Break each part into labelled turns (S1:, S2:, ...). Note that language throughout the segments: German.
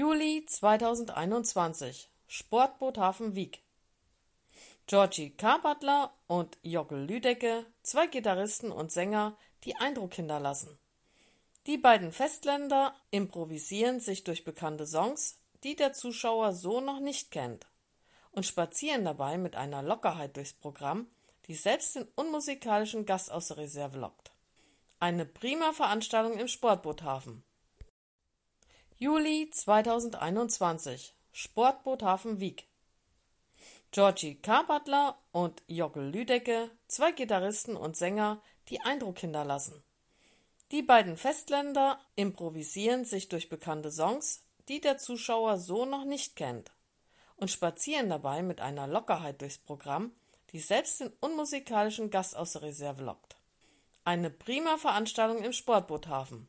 S1: Juli 2021 Sportboot Hafen Wieg Georgie Carpatler und Jockel Lüdecke, zwei Gitarristen und Sänger, die Eindruck hinterlassen. Die beiden Festländer improvisieren sich durch bekannte Songs, die der Zuschauer so noch nicht kennt, und spazieren dabei mit einer Lockerheit durchs Programm, die selbst den unmusikalischen Gast aus der Reserve lockt. Eine prima Veranstaltung im Sportboothafen. Juli 2021 Sportboot Hafen Wieg Georgie Carpatler und Jockel Lüdecke, zwei Gitarristen und Sänger, die Eindruck hinterlassen. Die beiden Festländer improvisieren sich durch bekannte Songs, die der Zuschauer so noch nicht kennt, und spazieren dabei mit einer Lockerheit durchs Programm, die selbst den unmusikalischen Gast aus der Reserve lockt. Eine prima Veranstaltung im Sportboothafen.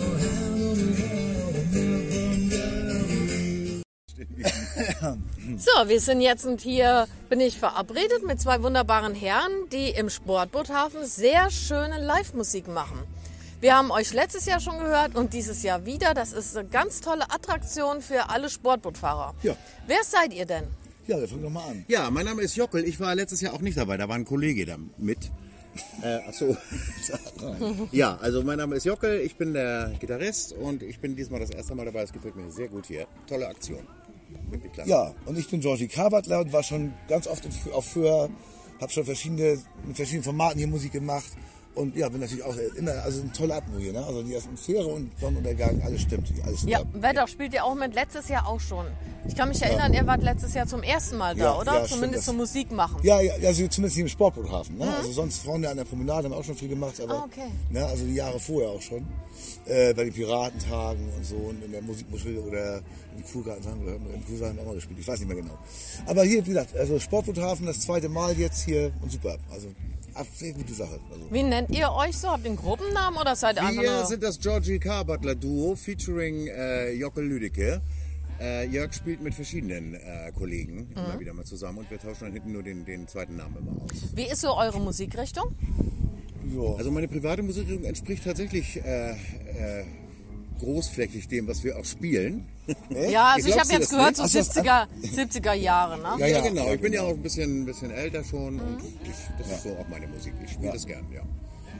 S1: So, wir sind jetzt und hier bin ich verabredet mit zwei wunderbaren Herren, die im Sportboothafen sehr schöne Live-Musik machen. Wir haben euch letztes Jahr schon gehört und dieses Jahr wieder. Das ist eine ganz tolle Attraktion für alle Sportbootfahrer.
S2: Ja.
S1: Wer seid ihr denn?
S2: Ja, wir fangen doch mal an.
S3: Ja, mein Name ist Jockel. Ich war letztes Jahr auch nicht dabei. Da war ein Kollege da mit. Äh, ach so. ja, also mein Name ist Jockel. Ich bin der Gitarrist und ich bin diesmal das erste Mal dabei. Es gefällt mir sehr gut hier. Tolle Aktion. Klasse.
S2: Ja, und ich bin Georgie Carbatler und war schon ganz oft auf Föhr, habe schon verschiedene, mit verschiedenen Formaten hier Musik gemacht. Und ja, bin natürlich auch immer, also eine tolle Atmo hier, ne? Also die Atmosphäre und Sonnenuntergang, alles stimmt, alles
S1: Ja,
S2: super.
S1: Wetter spielt ihr auch mit letztes Jahr auch schon. Ich kann mich erinnern, ihr wart letztes Jahr zum ersten Mal da,
S2: Ja,
S1: oder?
S2: ja,
S1: Zumindest zum Musik machen.
S2: Ja, ja, also zumindest hier im Sportboothafen. Ne? Also sonst vorne an der Promenade haben wir auch schon viel gemacht, aber
S1: Ah, okay.
S2: ne, also die Jahre vorher auch schon. Äh, bei den Piratentagen und so und in der Musikmuschel oder im Kurgarten oder im Kurgarten haben wir auch mal gespielt. Ich weiß nicht mehr genau. Aber hier, wie gesagt, also Sportboothafen das zweite Mal jetzt hier und super. Also sehr gute Sache. Also,
S1: Wie nennt ihr euch so? Habt ihr einen Gruppennamen oder seid ihr einfach
S3: Wir sind das Georgie Carbutler Duo featuring äh, Jockel Lüdecke. Äh, Jörg spielt mit verschiedenen äh, Kollegen immer wieder mal zusammen und wir tauschen dann hinten nur den, den zweiten Namen immer aus.
S1: Wie ist so eure Musikrichtung?
S2: ja.
S3: Also meine private Musikrichtung entspricht tatsächlich äh, äh, großflächig dem, was wir auch spielen.
S1: Ja, also ich habe jetzt gehört,
S2: nicht? Ach so,
S1: 70er, 70er Jahre, ne?
S2: Ja,
S3: Ja,
S2: ja,
S3: genau.
S2: ja,
S3: Ich bin ja auch ein bisschen, bisschen älter schon und ich, das ist so auch meine Musik. Ich spiele das gern, ja.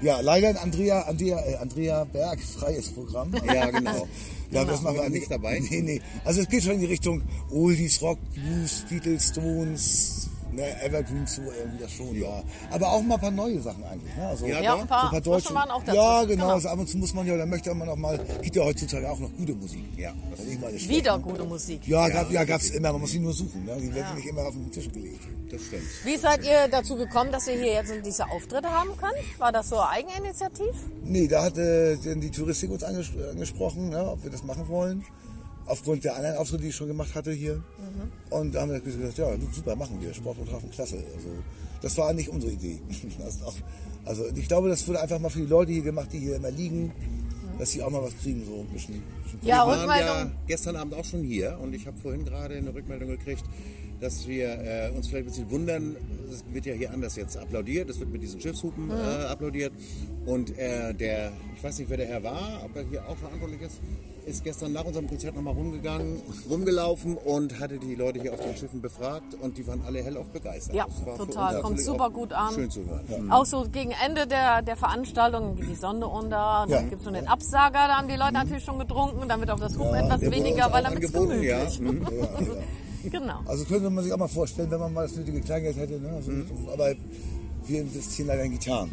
S2: ja, leider ein Andrea, Andrea, äh, Andrea Berg freies Programm.
S3: Ja, genau.
S2: Ja, das machen wir
S3: Nicht dabei?
S2: Nee, nee. Also es geht schon in die Richtung Oldies, Rock, Blues, Beatles, Stones, ne, Evergreen zu irgendwie das schon, ja. Aber auch mal ein paar neue Sachen eigentlich. Ne? Also,
S3: Ja,
S1: Ja, ein paar,
S2: so ein paar
S1: Frische waren auch dazu.
S2: Ja, genau. Also ab und zu muss man ja, da möchte man auch mal, gibt ja heutzutage auch noch gute Musik.
S3: Ja, das
S2: ist nicht mal eine
S1: Wieder gute Musik.
S2: Ja, gab, ja, gab's immer, man muss sie nur suchen. Ne? Die werden nicht immer auf den Tisch gelegt.
S3: das stimmt.
S1: Wie seid ihr dazu gekommen, dass ihr hier jetzt diese Auftritte haben könnt? War das so Eigeninitiativ?
S2: Nee, da hatte denn die Touristik uns anges angesprochen, ne, ob wir das machen wollen. Aufgrund der anderen Auftritte, die ich schon gemacht hatte hier. Und da haben wir gesagt, ja, super, machen wir. Sportboothafen, klasse. Also, das war nicht unsere Idee. Also ich glaube, das wurde einfach mal für die Leute hier gemacht, die hier immer liegen, dass sie auch mal was kriegen, so ein bisschen. bisschen
S1: Ja,
S3: wir waren ja
S1: Rückmeldung.
S3: gestern Abend auch schon hier und ich habe vorhin gerade eine Rückmeldung gekriegt, dass wir äh, uns vielleicht ein bisschen wundern. Es wird ja hier anders jetzt applaudiert. Es wird mit diesen Schiffshupen
S1: Mhm.
S3: äh, applaudiert. Und äh, der, ich weiß nicht, wer der Herr war, ob er hier auch verantwortlich ist, ist gestern nach unserem Konzert nochmal rumgegangen, rumgelaufen und hatte die Leute hier auf den Schiffen befragt und die waren alle hellauf begeistert.
S1: Ja, total. Kommt super gut an.
S3: Schön zu hören.
S1: Auch so gegen Ende der, der Veranstaltung geht die Sonne unter, dann
S2: Ja.
S1: gibt es schon den Absager, da haben die Leute natürlich schon getrunken, dann wird auch das Hupen etwas
S2: der wurde
S1: weniger, weil damit es
S3: ja.
S1: gemütlich.
S3: Mhm.
S2: Ja, ja.
S1: Genau.
S2: Also könnte man sich auch mal vorstellen, wenn man mal das nötige Kleingeld hätte. Ne? Also, Aber wir investieren leider in Gitarren.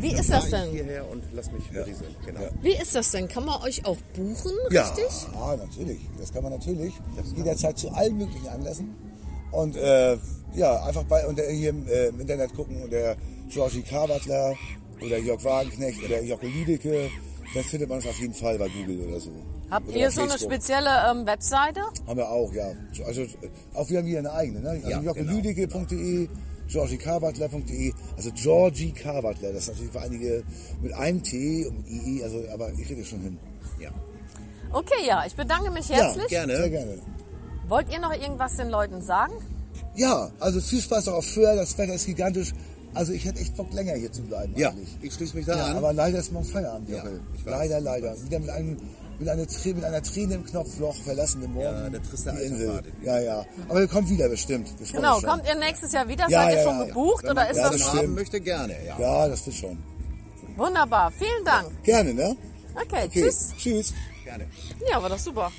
S1: Wie ist das denn?
S3: hierher und lass mich berieseln. Genau.
S2: Ja.
S1: Wie ist das denn? Kann man euch auch buchen,
S2: Ja,
S1: richtig?
S2: ja, natürlich. Das kann man natürlich. Jederzeit zu allen möglichen Anlässen. Und äh, ja, einfach bei unter hier im, äh, im Internet gucken unter Georgie Carbatler oder Jörg Wagenknecht oder Jocke Lüdecke. Dann findet man es auf jeden Fall bei Google oder so.
S1: Habt ihr so eine spezielle ähm, Webseite?
S2: Haben wir auch, ja. Also auch wir haben hier eine eigene. Ne? Also
S3: Ja, genau,
S2: jockelüdecke.de, georgiekarwatler.de, also Georgie Karwatler, das ist natürlich für einige mit einem T und mit II, also, aber ich rede schon hin.
S3: Ja.
S1: Okay, ja, ich bedanke mich
S2: Ja,
S1: herzlich.
S3: gerne.
S2: Sehr gerne.
S1: Wollt ihr noch irgendwas den Leuten sagen?
S2: Ja, also viel Spaß auch auf Föhr, das Wetter ist gigantisch. Also ich hätte echt Bock länger hier zu bleiben
S3: Ja,
S2: eigentlich.
S3: ich schließe mich da
S2: Ja,
S3: an.
S2: aber leider ist morgen Feierabend,
S3: Ja,
S2: Jochel.
S3: ich weiß.
S2: leider, leider. Wieder mit einem mit einer, mit einer Träne im Knopfloch verlassen wir morgen
S3: Ja, der triste
S2: die Insel. Ja, ja. Aber wir kommen wieder bestimmt.
S1: Genau, kommt ihr nächstes Jahr wieder?
S2: Ja,
S1: Seid ihr schon
S2: ja.
S1: gebucht oder ist
S2: Ja,
S1: das
S2: das stimmt.
S3: haben möchte, gerne. Ja.
S2: Ja, das wird schon.
S1: Wunderbar, vielen Dank.
S2: Gerne, ne?
S1: Okay,
S2: Okay.
S1: tschüss.
S2: Tschüss.
S3: Gerne.
S1: Ja, war doch super.